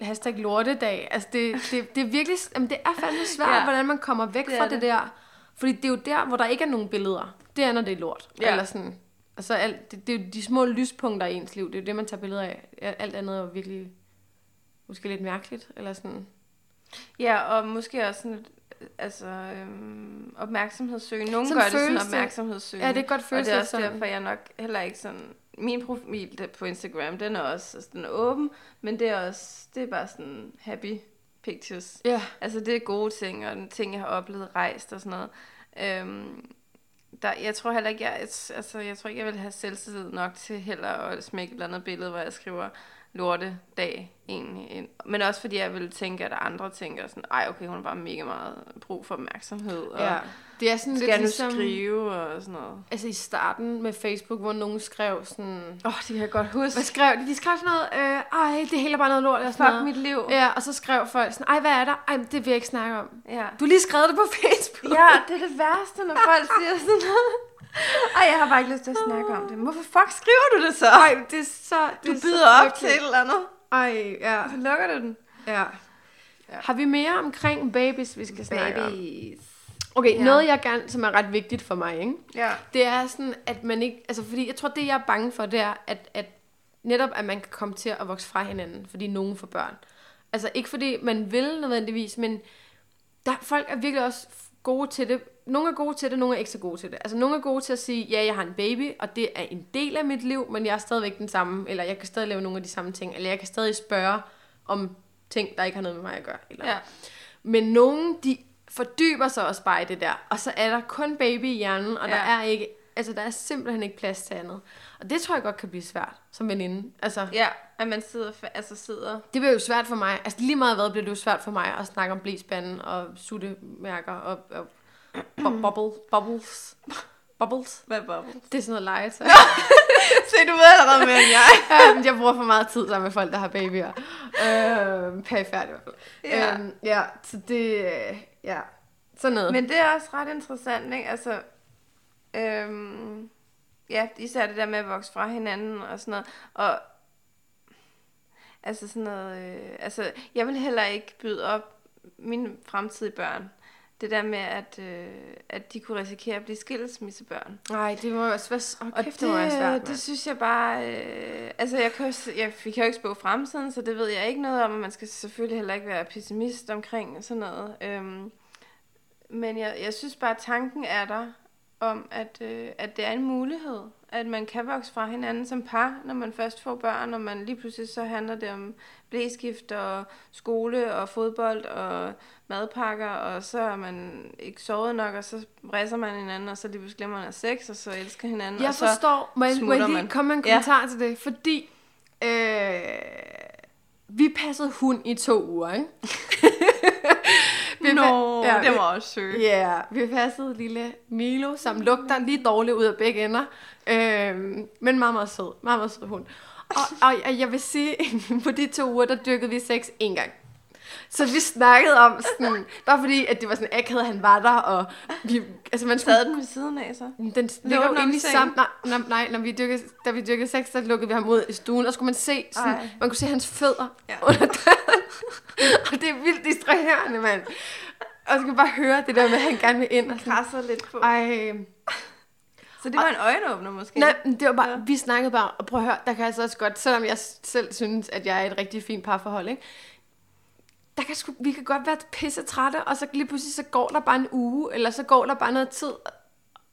Hashtag lortedag. Altså, det, det, det er virkelig... Jamen, det er fandme svært, Ja. hvordan man kommer væk Det fra det. det der. Fordi det er jo der, hvor der ikke er nogen billeder. Det er, når det er lort. Ja. Eller sådan... Altså, alt, det, det er jo de små lyspunkter i ens liv. Det er jo det, man tager billeder af. Alt andet er jo virkelig... Måske lidt mærkeligt, eller sådan... Ja, og måske også sådan altså, øhm, opmærksomhedssøgende. Nogle Sådan gør det sådan opmærksomhedssøgende. Ja, det kan godt Og føles det er også sådan. derfor, jeg nok heller ikke sådan... Min profil der på Instagram, den er også altså, den er åben, men det er også, det er bare sådan happy pictures. Ja. Altså det er gode ting, og den ting, jeg har oplevet rejst og sådan noget. Øhm, der, jeg tror heller ikke, jeg, altså, jeg tror ikke, jeg vil have selvtillid nok til heller at smække et eller andet billede, hvor jeg skriver lorte dag egentlig. Men også fordi jeg vil tænke, at andre tænker sådan, ej okay, hun bare mega meget brug for opmærksomhed. Og ja. Det er sådan skal lidt ligesom... skrive og sådan noget. Altså i starten med Facebook, hvor nogen skrev sådan... Åh, oh, det kan jeg godt huske. Hvad skrev de? De skrev sådan noget, øh, ej, det er heller bare noget lort. Eller sådan Fuck noget. mit liv. Ja, og så skrev folk sådan, ej, hvad er der? Ej, det vil jeg ikke snakke om. Ja. Du lige skrevet det på Facebook. ja, det er det værste, når folk siger sådan noget. Ej, jeg har bare ikke lyst til at snakke om det. Men hvorfor fuck skriver du det så? Ej, det er så... Det du er byder så op til et eller andet. Ej, ja. Så lukker du den. ja. Ja. Har vi mere omkring babies, vi skal snakke om? Babies. Okay, ja. noget jeg gerne, som er ret vigtigt for mig, ikke? Ja. det er sådan, at man ikke... Altså, fordi jeg tror, det jeg er bange for, det er, at, at netop, at man kan komme til at vokse fra hinanden, fordi nogen får børn. Altså, ikke fordi man vil nødvendigvis, men der, folk er virkelig også gode til det. Nogle er gode til det, nogle er ikke så gode til det. Altså, nogle er gode til at sige, ja, jeg har en baby, og det er en del af mit liv, men jeg er stadigvæk den samme, eller jeg kan stadig lave nogle af de samme ting, eller jeg kan stadig spørge om ting, der ikke har noget med mig at gøre. Eller, Ja. men nogen, de fordyber sig også bare i det der, og så er der kun baby i hjernen, og ja. der er ikke, altså der er simpelthen ikke plads til andet. Og det tror jeg godt kan blive svært som veninde. Altså, Ja, at man sidder, altså sidder... det bliver jo svært for mig. Altså lige meget hvad bliver det jo svært for mig at snakke om blæspanden og suttemærker og, og bu- bubble, bubbles. Bubbles. Hvad bubble? Det er sådan noget legetøj. Se, du ved allerede mere end jeg. Men jeg bruger for meget tid sammen med folk, der har babyer. Øh, perifært i hvert fald. Ja. Øhm, ja, så det, øh, ja, sådan noget. Men det er også ret interessant, ikke? Altså, øhm, ja, især det der med at vokse fra hinanden og sådan noget. Og altså sådan noget, øh, altså, jeg vil heller ikke byde op mine fremtidige børn. Det der med, at, øh, at de kunne risikere at blive skilsmissebørn. Nej, det må jo også være, oh, Og kæft, det, det må være svært, det synes jeg bare... Øh, altså, jeg kan, jo, jeg, vi kan jo ikke spå fremtiden, så det ved jeg ikke noget om, og man skal selvfølgelig heller ikke være pessimist omkring sådan noget. Øhm, men jeg, jeg synes bare, at tanken er der om, at, øh, at det er en mulighed, at man kan vokse fra hinanden som par, når man først får børn, og man lige pludselig så handler det om blæskift og skole og fodbold og madpakker, og så er man ikke sovet nok, og så bræsser man hinanden, og så lige pludselig glemmer man at sex, og så elsker hinanden, Jeg og så forstår. Må jeg, må jeg lige man. komme med en Ja. kommentar til det? Fordi øh, vi passede hund i to uger, ikke? vi Nå, ja, det var også sødt. Ja, yeah, vi passede lille Milo, som lugter lige dårligt ud af begge ender. Øhm, men meget, meget sød. Meget, meget sød hund. Og, og, og jeg vil sige, på de to uger, der dyrkede vi sex en gang. Så vi snakkede om sådan, bare fordi, at det var sådan akavet, han var der, og vi, altså man skulle Sad den ved siden af så? den Lå ligger den jo inde i sammen. Nej, nej, nej når vi dyrkede, da vi dyrkede sex, så lukkede vi ham ud i stuen, og skulle man se, sådan, Ej. man kunne se hans fødder Ja. under døren. og det er vildt distraherende, mand. Og så kan man bare høre det der med, at han gerne vil ind. Og Krasser lidt på. ej, Så det var en øjenåbner måske? Nej, det var bare, Ja. vi snakkede bare, og prøv at høre, der kan altså også godt, selvom jeg selv synes, at jeg er et rigtig fint parforhold, ikke? Der kan sgu, vi kan godt være pisse trætte, og så lige pludselig så går der bare en uge, eller så går der bare noget tid,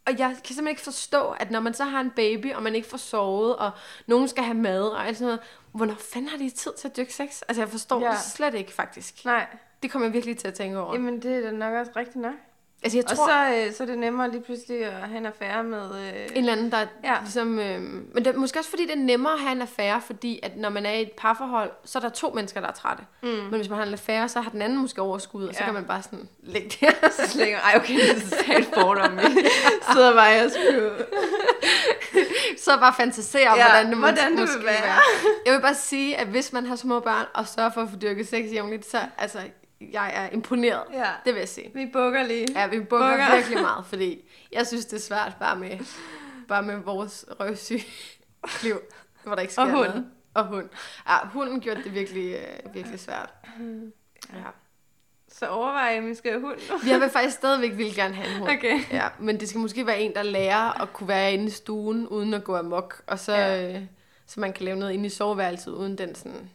og jeg kan simpelthen ikke forstå, at når man så har en baby, og man ikke får sovet, og nogen skal have mad, og alt sådan noget, hvornår fanden har de tid til at dyrke sex? Altså, jeg forstår Ja. det slet ikke, faktisk. Nej, Det kommer jeg virkelig til at tænke over. jamen det er da nok også rigtigt nok. Altså, jeg Og tror, så, øh, så er det nemmere lige pludselig at have en affære med... Øh, En eller anden, der Ja. ligesom... Øh, men det måske også fordi, det er nemmere at have en affære, fordi at når man er i et parforhold, så er der to mennesker, der er trætte. Mm. Men hvis man har en affære, så har den anden måske overskud, og så kan man bare sådan lægge det. så slænger, ej okay, det er totalt fordom. Jeg sidder bare og skulle... så bare fantasere om, Ja, hvordan det, hvordan det vil måske være. Jeg vil bare sige, at hvis man har små børn, og sørger for at få dyrket sex jævnligt, så altså, jeg er imponeret. Ja. Det vil jeg sige. Vi bukker lige. Ja, vi bukker Bukker. virkelig meget, fordi jeg synes, det er svært bare med, bare med vores røvsyge liv, hvor der ikke sker Og hund. noget. Og hund. Ja, hunden gjorde det virkelig, øh, virkelig svært. Ja. Så overvej, om vi skal have hund. Jeg vil faktisk stadigvæk ville gerne have en hund. Okay. Ja, men det skal måske være en, der lærer at kunne være inde i stuen, uden at gå amok. Og så, ja. øh, så man kan lave noget inde i soveværelset, uden den sådan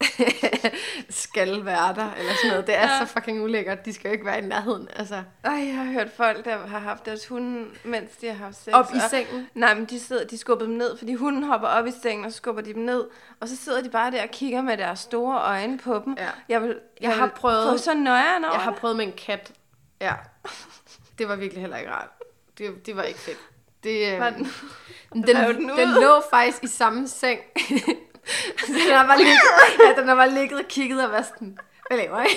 skal være der, eller sådan noget. Det er Ja. så fucking ulækkert. De skal jo ikke være i nærheden. Altså, Ej, jeg har hørt folk, der har haft deres hunde, mens de har haft sex. op i og- sengen. Nej, men de, sidder, de skubber dem ned, fordi hunden hopper op i sengen, og så skubber de dem ned. Og så sidder de bare der og kigger med deres store øjne på dem. Ja. Jeg, vil, jeg, har vil prøvet- få så nøjeren over Jeg har prøvet med en kat. Ja. Det var virkelig heller ikke rart. Det, det var ikke fedt. Det, Var den- den, den, den den lå faktisk i samme seng. Så den har bare ligget, ja, den har bare ligget og kigget og været sådan, hvad laver I?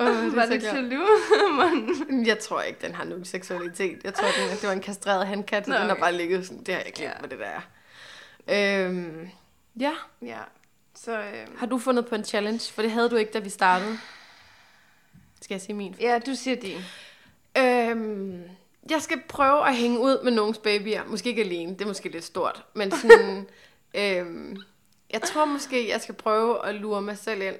oh, det Var er så det jaloux? Jeg tror ikke, den har nogen seksualitet. Jeg tror, den, det var en kastreret handkat, Nå, den har okay. bare ligget sådan, det har jeg glemt, Ja. hvad det der er. Øhm, ja, ja, så øh, har du fundet på en challenge? For det havde du ikke, da vi startede. Skal jeg sige min? ja, du siger din. Øhm, jeg skal prøve at hænge ud med nogens babyer. Måske ikke alene, det er måske lidt stort. Men sådan, øhm, jeg tror måske, jeg skal prøve at lure mig selv ind.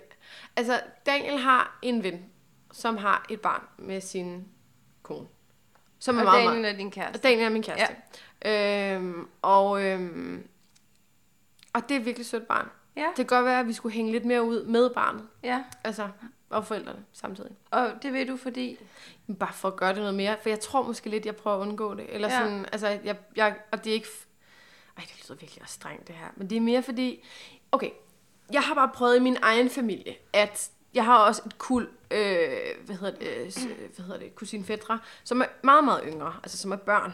Altså, Daniel har en ven, som har et barn med sin kone. Som er Og meget, Daniel meget, er din kæreste. og Daniel er min kæreste. Ja. Øhm, og, øhm, og det er virkelig sødt barn. Ja, Det kan godt være, at vi skulle hænge lidt mere ud med barnet. ja. Altså, og forældrene samtidig. Og det ved du, fordi... Men Bare for at gøre det noget mere. For jeg tror måske lidt, jeg prøver at undgå det. Eller Ja. sådan, altså, jeg, jeg, og det er ikke... Ej, det lyder virkelig også strengt, det her. Men det er mere fordi... Okay, jeg har bare prøvet i min egen familie, at jeg har også et kul, øh, hvad hedder det, øh, hvad hedder det, kusine fædre, som er meget, meget yngre, altså som er børn.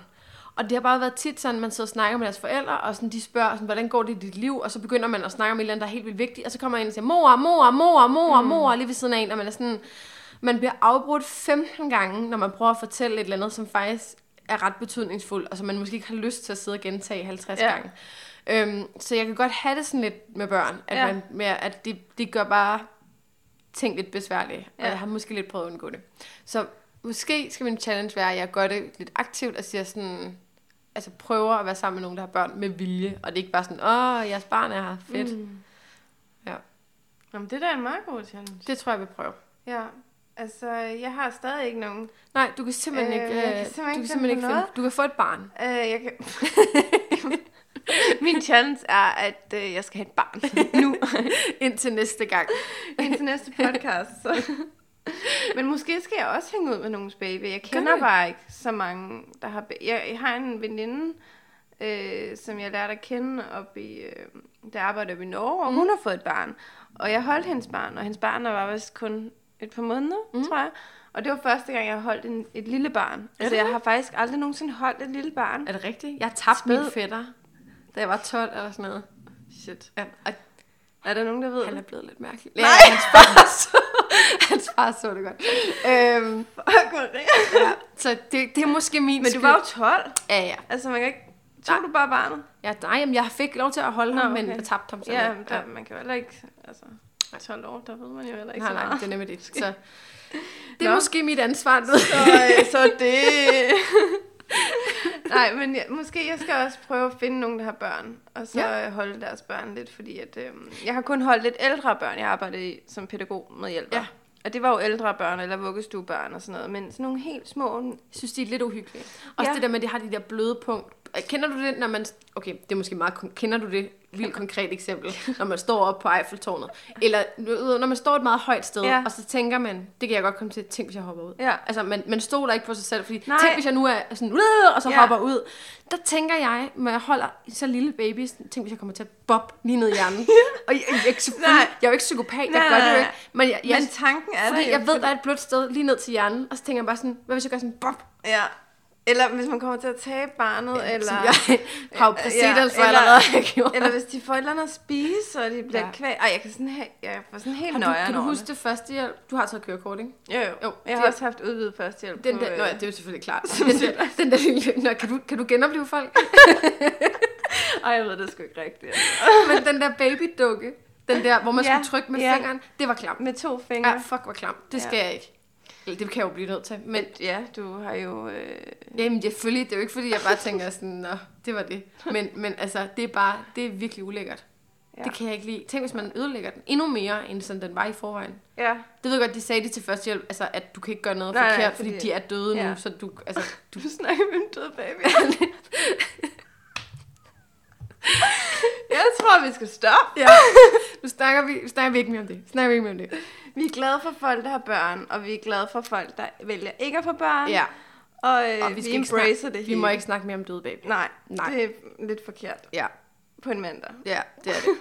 Og det har bare været tit sådan, man sidder og snakker med deres forældre, og sådan, de spørger, sådan, hvordan går det i dit liv? Og så begynder man at snakke om et eller andet, der er helt vildt vigtigt, og så kommer ind og siger, mor, mor, mor, mor, Mm. mor, lige ved siden af en, og man er sådan, man bliver afbrudt 15 gange, når man prøver at fortælle et eller andet, som faktisk er ret betydningsfuldt, og som man måske ikke har lyst til at sidde og gentage 50 Ja. gange. Øhm, så jeg kan godt have det sådan lidt med børn, at, Ja. man, med, at de, de gør bare ting lidt besværlige, og Ja. jeg har måske lidt prøvet at undgå det. Så måske skal min challenge være, at jeg gør det lidt aktivt og siger sådan, altså prøver at være sammen med nogen, der har børn med vilje, og det er ikke bare sådan, åh, jeres barn er her, fedt. Mm. Ja. Jamen, det er da en meget god challenge. Det tror jeg, jeg vil prøve. Ja, altså, jeg har stadig ikke nogen. Nej, du kan simpelthen Øh, ikke, jeg kan øh, simpelthen du ikke kan simpelthen ikke finde, du kan få et barn. Øh, jeg kan... Min challenge er, at øh, jeg skal have et barn nu, Indtil næste gang. indtil næste podcast. Så. Men måske skal jeg også hænge ud med nogens baby. Jeg kender bare ikke så mange, der har... ba- Jeg, jeg har en veninde, øh, som jeg lærte at kende op i... Øh, der arbejder oppe i Norge, og mm. hun har fået et barn. Og jeg holdt hendes barn, og hendes barn var vist kun et par måneder, mm. tror jeg. Og det var første gang, jeg har holdt en, et lille barn. Altså, det jeg har faktisk aldrig nogensinde holdt et lille barn. Er det rigtigt? Jeg tabte min fætter, da jeg var 12 eller sådan noget. Shit. Ja, og Er der nogen, der ved Han er blevet lidt mærkelig. Ja, hans far så, det godt. Øhm, ja, så det, det er måske min Men du var jo 12. Ja, ja. Altså, man kan ikke... Tog Nej. du bare barnet? ja nej, jamen, jeg fik lov til at holde ham, men okay. jeg tabte ham så. Ja, men der, man kan jo heller ikke... Altså, 12 år, der ved man jo heller ikke Nej, så nej, meget. det er nemlig det. Så det er Nå. måske mit ansvar. Så, øh, så det... Nej, men jeg, måske jeg skal også prøve at finde nogen, der har børn, og så Ja. ja. holde deres børn lidt, fordi at, øh, jeg har kun holdt lidt ældre børn, jeg arbejdede i som pædagog med hjælper. Ja. Og det var jo ældre børn, eller vuggestuebørn og sådan noget, men sådan nogle helt små... Jeg synes, de er lidt uhyggelige. Også Ja. det der med, at de har de der bløde punkt. Kender du det, når man... Okay, det er måske meget... Kender du det? Vildt konkret eksempel. Når man står op på Eiffeltårnet. Eller når man står et meget højt sted, Ja. og så tænker man, det kan jeg godt komme til, tænk hvis jeg hopper ud. Ja. Altså, man, man stoler ikke på sig selv, fordi Nej. tænk hvis jeg nu er sådan, og så Ja. hopper ud. Der tænker jeg, når jeg holder så lille baby, tænk hvis jeg kommer til at bob lige ned i hjernen. og jeg, jeg, jeg, Nej. jeg er jo ikke psykopat, jeg gør det jo ikke. Men jeg, jeg, Men tanken er fordi der jeg ved, der er et blødt sted lige ned til hjernen, og så tænker jeg bare sådan, hvad hvis jeg gør sådan, bob, Ja. Eller hvis man kommer til at tabe barnet, ja, eller... Jeg har jo præcedens for eller- allerede, jeg gjorde. Eller hvis de får et eller andet at spise, og de bliver Ja. ja. kvæg. Ej, jeg kan sådan have, jeg får sådan helt nøjeren kan du huske det første hjælp? Du har taget kørekort, ikke? Jo, jo. Jo, Jeg har også haft udvidet førstehjælp Den på, der, nå ja, øh, det er jo selvfølgelig klart. Den der, den der lille, nå, kan, du, kan du genopleve folk? Ej, jeg ved det sgu ikke rigtigt. Men den der babydukke, den der, hvor man Ja, skulle trykke med ja. fingeren, det var klamt. Med to fingre. Ja, fuck, hvor klamt. Det skal jeg ikke. Det kan jeg jo blive nødt til. Men ja, du har jo... Øh... jamen, selvfølgelig, det er jo ikke fordi, jeg bare tænker sådan, nå, det var det. Men, men altså, det er bare, det er virkelig ulækkert. Ja. Det kan jeg ikke lide. Tænk, hvis man ødelægger den endnu mere, end sådan den var i forvejen. Ja. Det ved jeg godt, de sagde det til førstehjælp, altså at du kan ikke gøre noget Nej, nej, forkert, fordi, fordi- de er døde ja. nu, så du, altså, du, Du snakker med en død baby. jeg tror, vi skal stoppe. ja, nu snakker vi, snakker vi ikke mere om det. Snakker vi ikke mere om det. Vi er glade for folk, der har børn, og vi er glade for folk, der vælger ikke at få børn. Ja, Og, øh, og vi, vi skal embracer snakke, det vi må hele. ikke snakke mere om døde baby. Nej, Nej. Nej, det er lidt forkert Ja, på en mandag. ja, det er det.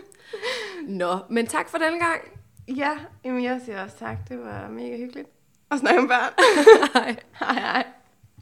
Nå, men tak for den gang. Ja, jamen jeg siger også tak. Det var mega hyggeligt at snakke om børn. Hej. hej hej.